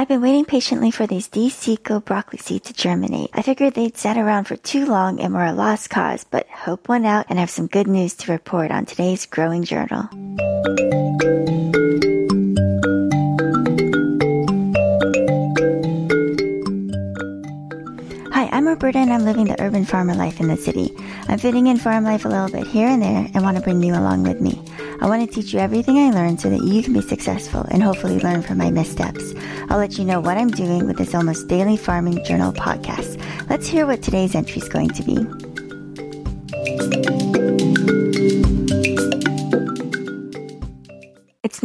I've been waiting patiently for these DeCicco broccoli seeds to germinate. I figured they'd sat around for too long and were a lost cause, but hope won out and I have some good news to report on today's Growing Journal. And I'm living the urban farmer life in the city. I'm fitting in farm life a little bit here and there and want to bring you along with me. I want to teach you everything I learned so that you can be successful and hopefully learn from my missteps. I'll let you know what I'm doing with this almost daily farming journal podcast. Let's hear what today's entry is going to be.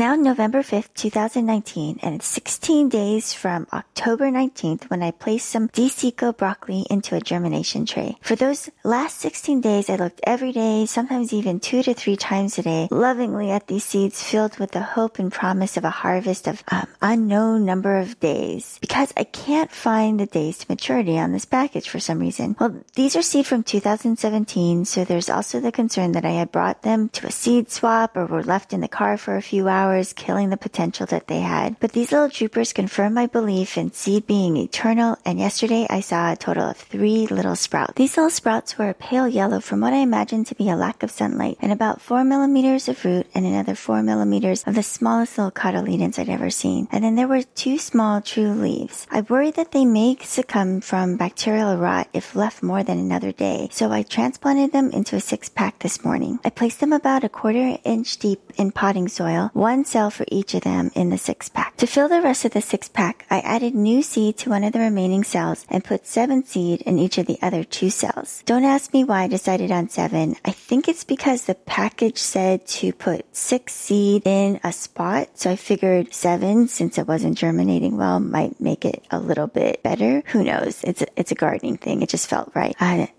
Now November 5th, 2019, and it's 16 days from October 19th when I placed some DeCicco broccoli into a germination tray. For those last 16 days, I looked every day, sometimes even two to three times a day, lovingly at these seeds filled with the hope and promise of a harvest of um, unknown number of days. Because I can't find the days to maturity on this package for some reason. Well, these are seed from 2017, so there's also the concern that I had brought them to a seed swap or were left in the car for a few hours, killing the potential that they had. But these little troopers confirm my belief in seed being eternal, and yesterday I saw a total of three little sprouts. These little sprouts were a pale yellow from what I imagined to be a lack of sunlight, and about four millimeters of root and another four millimeters of the smallest little cotyledons I'd ever seen. And then there were two small true leaves. I worry that they may succumb from bacterial rot if left more than another day, so I transplanted them into a six pack this morning. I placed them about a quarter inch deep in potting soil, one cell for each of them in the six pack. To fill the rest of the six pack, I added new seed to one of the remaining cells and put seven seed in each of the other two cells. Don't ask me why I decided on seven. I think it's because the package said to put six seed in a spot, so I figured seven, since it wasn't germinating well, might make it a little bit better. Who knows? It's a, it's a gardening thing. It just felt right.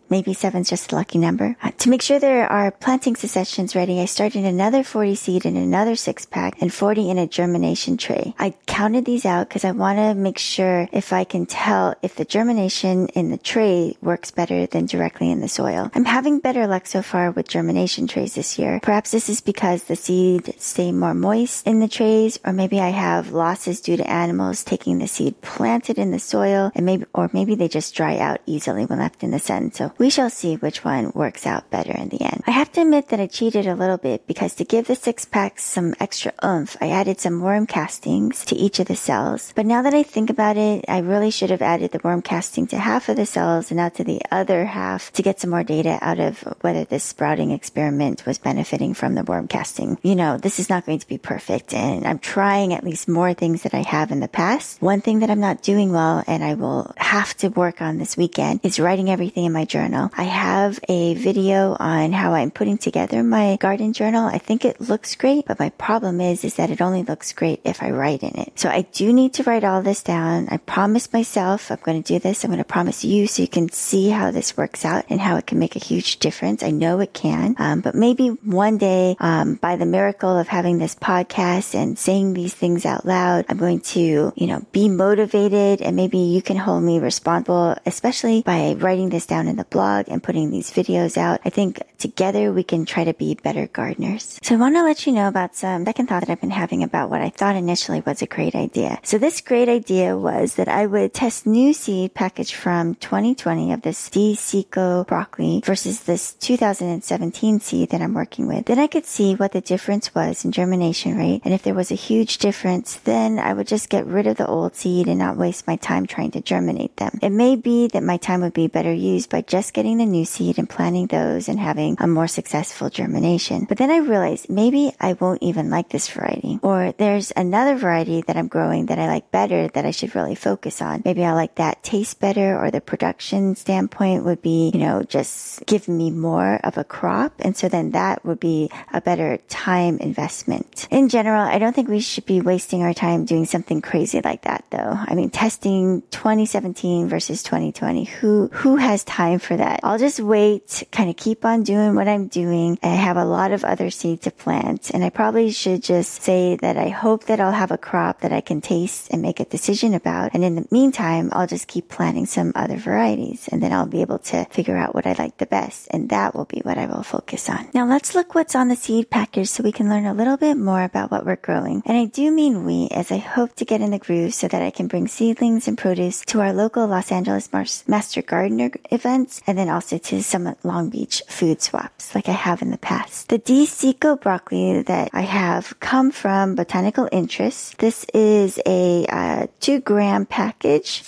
Maybe seven's just a lucky number. Uh, to make sure there are planting successions ready, I started another 40 seed in another six pack and 40 in a germination tray. I counted these out because I want to make sure if I can tell if the germination in the tray works better than directly in the soil. I'm having better luck so far with germination trays this year. Perhaps this is because the seed stay more moist in the trays, or maybe I have losses due to animals taking the seed planted in the soil, and maybe, or maybe they just dry out easily when left in the sun. So we shall see which one works out better in the end. I have to admit that I cheated a little bit because to give the six packs some extra oomph, I added some worm castings to each of the cells. But now that I think about it, I really should have added the worm casting to half of the cells and not to the other half to get some more data out of whether this sprouting experiment was benefiting from the worm casting. You know, this is not going to be perfect and I'm trying at least more things that I have in the past. One thing that I'm not doing well and I will have to work on this weekend is writing everything in my journal journal. I have a video on how I'm putting together my garden journal. I think it looks great, but my problem is, is that it only looks great if I write in it. So I do need to write all this down. I promise myself I'm going to do this. I'm going to promise you so you can see how this works out and how it can make a huge difference. I know it can, um, but maybe one day, um, by the miracle of having this podcast and saying these things out loud, I'm going to, you know, be motivated and maybe you can hold me responsible, especially by writing this down in the blog and putting these videos out. I think together we can try to be better gardeners. So I want to let you know about some second thought that I've been having about what I thought initially was a great idea. So this great idea was that I would test new seed package from 2020 of this DeCicco broccoli versus this 2017 seed that I'm working with. Then I could see what the difference was in germination rate. And if there was a huge difference, then I would just get rid of the old seed and not waste my time trying to germinate them. It may be that my time would be better used by just getting the new seed and planting those and having a more successful germination. But then I realized maybe I won't even like this variety. Or there's another variety that I'm growing that I like better that I should really focus on. Maybe I like that taste better or the production standpoint would be, you know, just give me more of a crop. And so then that would be a better time investment. In general, I don't think we should be wasting our time doing something crazy like that though. I mean, testing 2017 versus 2020. Who, who has time for for that. I'll just wait, kind of keep on doing what I'm doing. I have a lot of other seed to plant and I probably should just say that I hope that I'll have a crop that I can taste and make a decision about. And in the meantime, I'll just keep planting some other varieties and then I'll be able to figure out what I like the best. And that will be what I will focus on. Now let's look what's on the seed package so we can learn a little bit more about what we're growing. And I do mean we as I hope to get in the groove so that I can bring seedlings and produce to our local Los Angeles Master Gardener events and then also to some Long Beach food swaps like I have in the past. The DeCicco broccoli that I have come from Botanical Interest. This is a uh, two gram package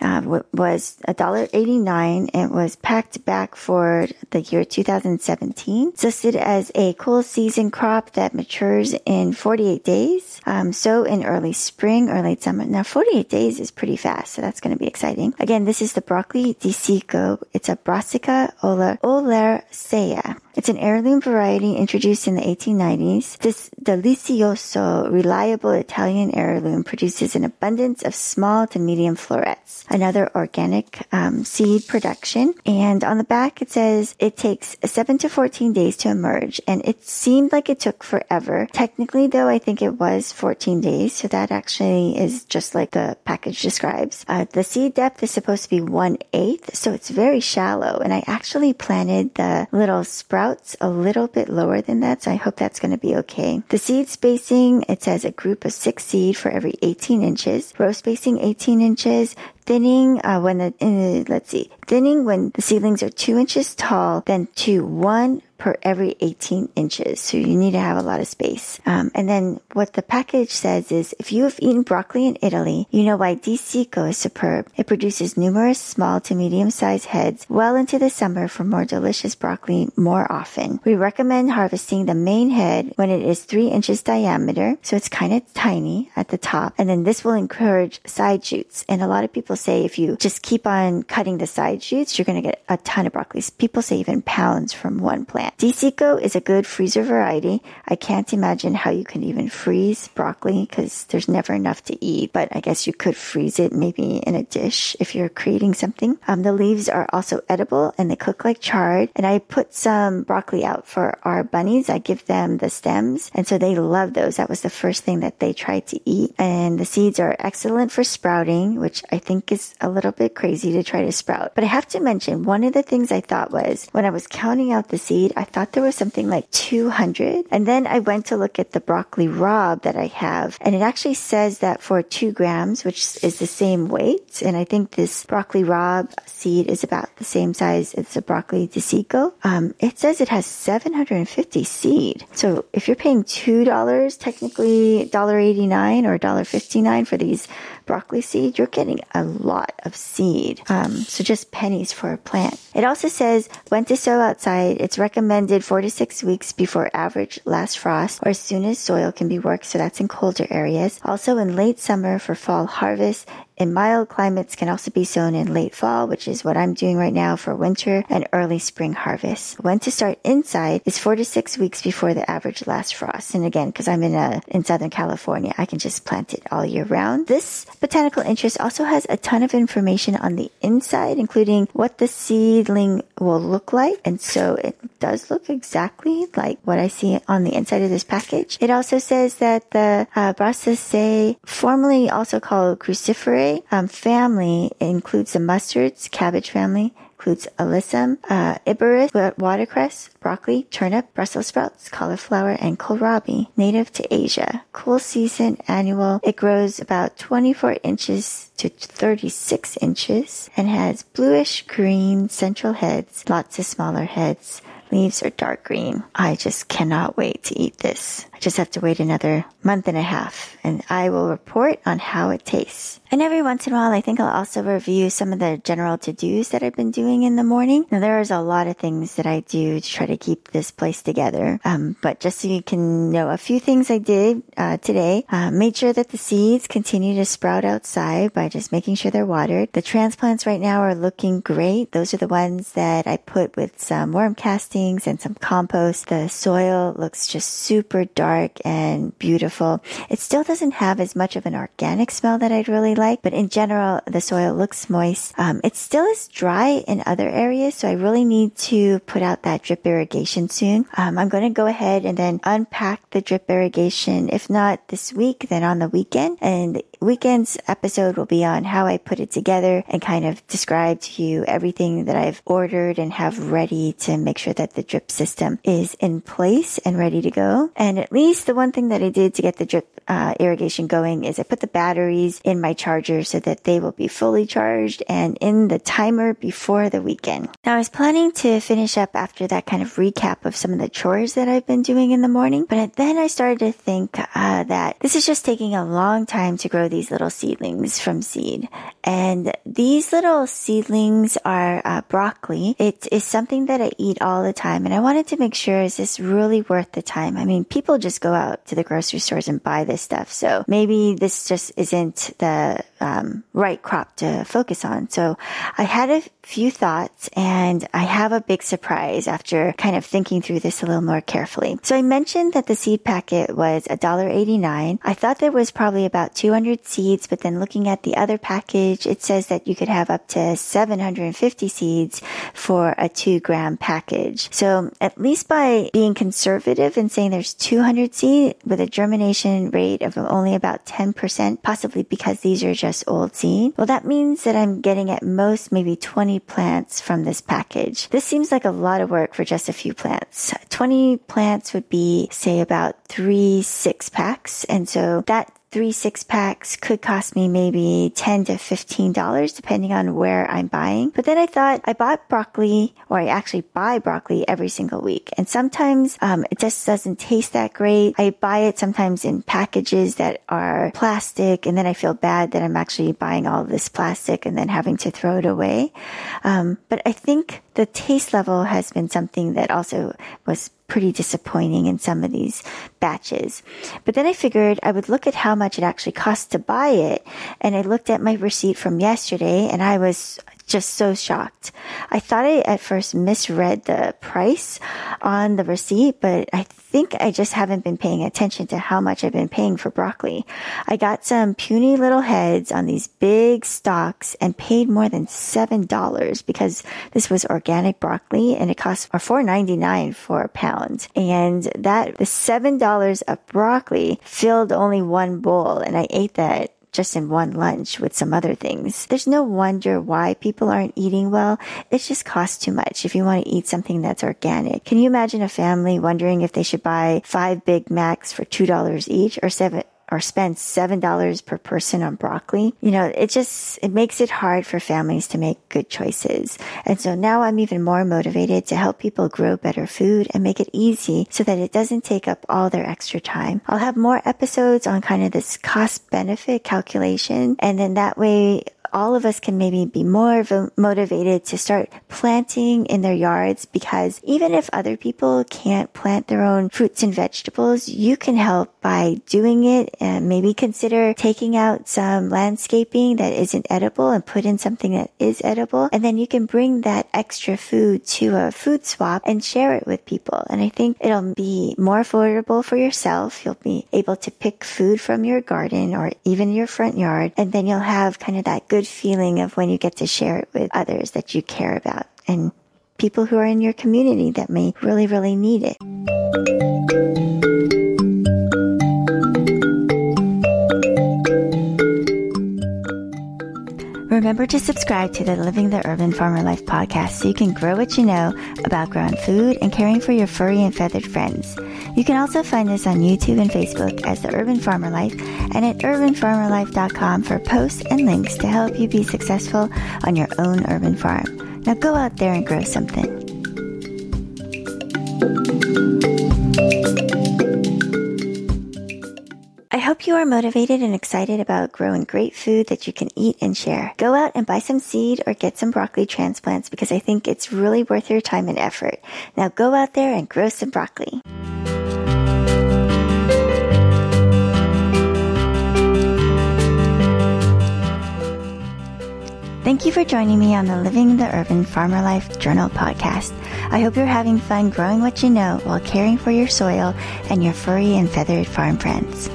uh, was $1.89 and was packed back for the year 2017. It's listed as a cool season crop that matures in 48 days. Um, so in early spring or late summer. Now 48 days is pretty fast, so that's going to be exciting. Again, this is the broccoli DeCicco. It's a Brassica oleracea. It's an heirloom variety introduced in the 1890s. This delicioso, reliable Italian heirloom produces an abundance of small to medium florets. Another organic um, seed production. And on the back it says it takes 7 to 14 days to emerge. And it seemed like it took forever. Technically though, I think it was 14 days. So that actually is just like the package describes. Uh, the seed depth is supposed to be 1 eighth. So it's very shallow. And I actually planted the little sprout sprouts a little bit lower than that, so I hope that's going to be okay. The seed spacing, it says a group of six seed for every 18 inches. Row spacing 18 inches. Thinning uh, when the uh, let's see, thinning when the seedlings are two inches tall, then to one per every 18 inches. So you need to have a lot of space. Um, and then what the package says is if you have eaten broccoli in Italy, you know why DeCicco is superb. It produces numerous small to medium sized heads well into the summer for more delicious broccoli more often. We recommend harvesting the main head when it is three inches diameter. So it's kind of tiny at the top. And then this will encourage side shoots. And a lot of people say if you just keep on cutting the side shoots, you're going to get a ton of broccoli. People say even pounds from one plant plant. Is a good freezer variety. I can't imagine how you can even freeze broccoli because there's never enough to eat, but I guess you could freeze it maybe in a dish if you're creating something. Um, the leaves are also edible and they cook like chard. And I put some broccoli out for our bunnies. I give them the stems and so they love those. That was the first thing that they tried to eat. And the seeds are excellent for sprouting, which I think is a little bit crazy to try to sprout. But I have to mention one of the things I thought was when I was counting out the seed, I thought there was something like 200. And then I went to look at the broccoli rabe that I have, and it actually says that for two grams, which is the same weight, and I think this broccoli rabe seed is about the same size as the broccoli DeCicco, um, it says it has 750 seed. So if you're paying $2, technically $1.89 or $1.59 for these broccoli seed, you're getting a lot of seed. Um, so just pennies for a plant. It also says when to sow outside. It's recommended four to six weeks before average last frost or as soon as soil can be worked. So that's in colder areas. Also in late summer for fall harvest in mild climates can also be sown in late fall, which is what I'm doing right now for winter and early spring harvest. When to start inside is four to six weeks before the average last frost. And again, because I'm in a, in Southern California, I can just plant it all year round. This botanical interest also has a ton of information on the inside, including what the seedling will look like. And so it does look exactly like what I see on the inside of this package. It also says that the uh, Brassicaceae, formerly also called um, family includes the mustards, cabbage family, includes alyssum, uh, iberis, watercress, broccoli, turnip, Brussels sprouts, cauliflower, and kohlrabi, native to Asia. Cool season annual. It grows about 24 inches to 36 inches and has bluish green central heads, lots of smaller heads. Leaves are dark green. I just cannot wait to eat this. I just have to wait another month and a half and I will report on how it tastes. And every once in a while, I think I'll also review some of the general to-dos that I've been doing in the morning. Now, there's a lot of things that I do to try to keep this place together. Um, but just so you can know a few things I did uh, today, uh, made sure that the seeds continue to sprout outside by just making sure they're watered. The transplants right now are looking great. Those are the ones that I put with some worm castings and some compost. The soil looks just super dark dark and beautiful. It still doesn't have as much of an organic smell that I'd really like, but in general, the soil looks moist. Um, it still is dry in other areas, so I really need to put out that drip irrigation soon. Um, I'm going to go ahead and then unpack the drip irrigation. If not this week, then on the weekend. And the weekend's episode will be on how I put it together and kind of describe to you everything that I've ordered and have ready to make sure that the drip system is in place and ready to go. And at least the one thing that I did to get the drip uh, irrigation going is I put the batteries in my charger so that they will be fully charged and in the timer before the weekend. Now I was planning to finish up after that kind of recap of some of the chores that I've been doing in the morning, but then I started to think uh, that this is just taking a long time to grow these little seedlings from seed. And these little seedlings are uh, broccoli. It is something that I eat all the time, and I wanted to make sure is this really worth the time? I mean, people just go out to the grocery stores and buy this stuff, so maybe this just isn't the um, right crop to focus on. So I had a few thoughts, and I have a big surprise after kind of thinking through this a little more carefully. So I mentioned that the seed packet was $1.89. I thought there was probably about 200 seeds, but then looking at the other package, it says that you could have up to 750 seeds for a two gram package. So at least by being conservative and saying there's 200 seed with a germination rate of only about 10%, possibly because these are just old seed, well, that means that I'm getting at most maybe 20 plants from this package. This seems like a lot of work for just a few plants. 20 plants would be, say, about three six packs. And so that three six packs could cost me maybe 10 to $15 depending on where I'm buying. But then I thought I bought broccoli or I actually buy broccoli every single week. And sometimes um, it just doesn't taste that great. I buy it sometimes in packages that are plastic and then I feel bad that I'm actually buying all this plastic and then having to throw it away. Um, but I think the taste level has been something that also was pretty disappointing in some of these batches. But then I figured I would look at how much it actually costs to buy it. And I looked at my receipt from yesterday and I was just so shocked. I thought I at first misread the price on the receipt, but I think I just haven't been paying attention to how much I've been paying for broccoli. I got some puny little heads on these big stalks and paid more than $7 because this was organic broccoli and it cost $4.99 for a pound. And that, the $7 of broccoli filled only one bowl and I ate that just in one lunch with some other things. There's no wonder why people aren't eating well. It just costs too much if you want to eat something that's organic. Can you imagine a family wondering if they should buy five Big Macs for $2 each or seven or spend $7 per person on broccoli. You know, it just, it makes it hard for families to make good choices. And so now I'm even more motivated to help people grow better food and make it easy so that it doesn't take up all their extra time. I'll have more episodes on kind of this cost benefit calculation. And then that way all of us can maybe be more motivated to start planting in their yards because even if other people can't plant their own fruits and vegetables, you can help by doing it and maybe consider taking out some landscaping that isn't edible and put in something that is edible. And then you can bring that extra food to a food swap and share it with people. And I think it'll be more affordable for yourself. You'll be able to pick food from your garden or even your front yard. And then you'll have kind of that good good feeling of when you get to share it with others that you care about and people who are in your community that may really, really need it. Remember to subscribe to the Living the Urban Farmer Life podcast so you can grow what you know about growing food and caring for your furry and feathered friends. You can also find us on YouTube and Facebook as The Urban Farmer Life and at urbanfarmerlife.com for posts and links to help you be successful on your own urban farm. Now go out there and grow something. Hope you are motivated and excited about growing great food that you can eat and share. Go out and buy some seed or get some broccoli transplants because I think it's really worth your time and effort. Now go out there and grow some broccoli. Thank you for joining me on the Living the Urban Farmer Life Journal podcast. I hope you're having fun growing what you know while caring for your soil and your furry and feathered farm friends.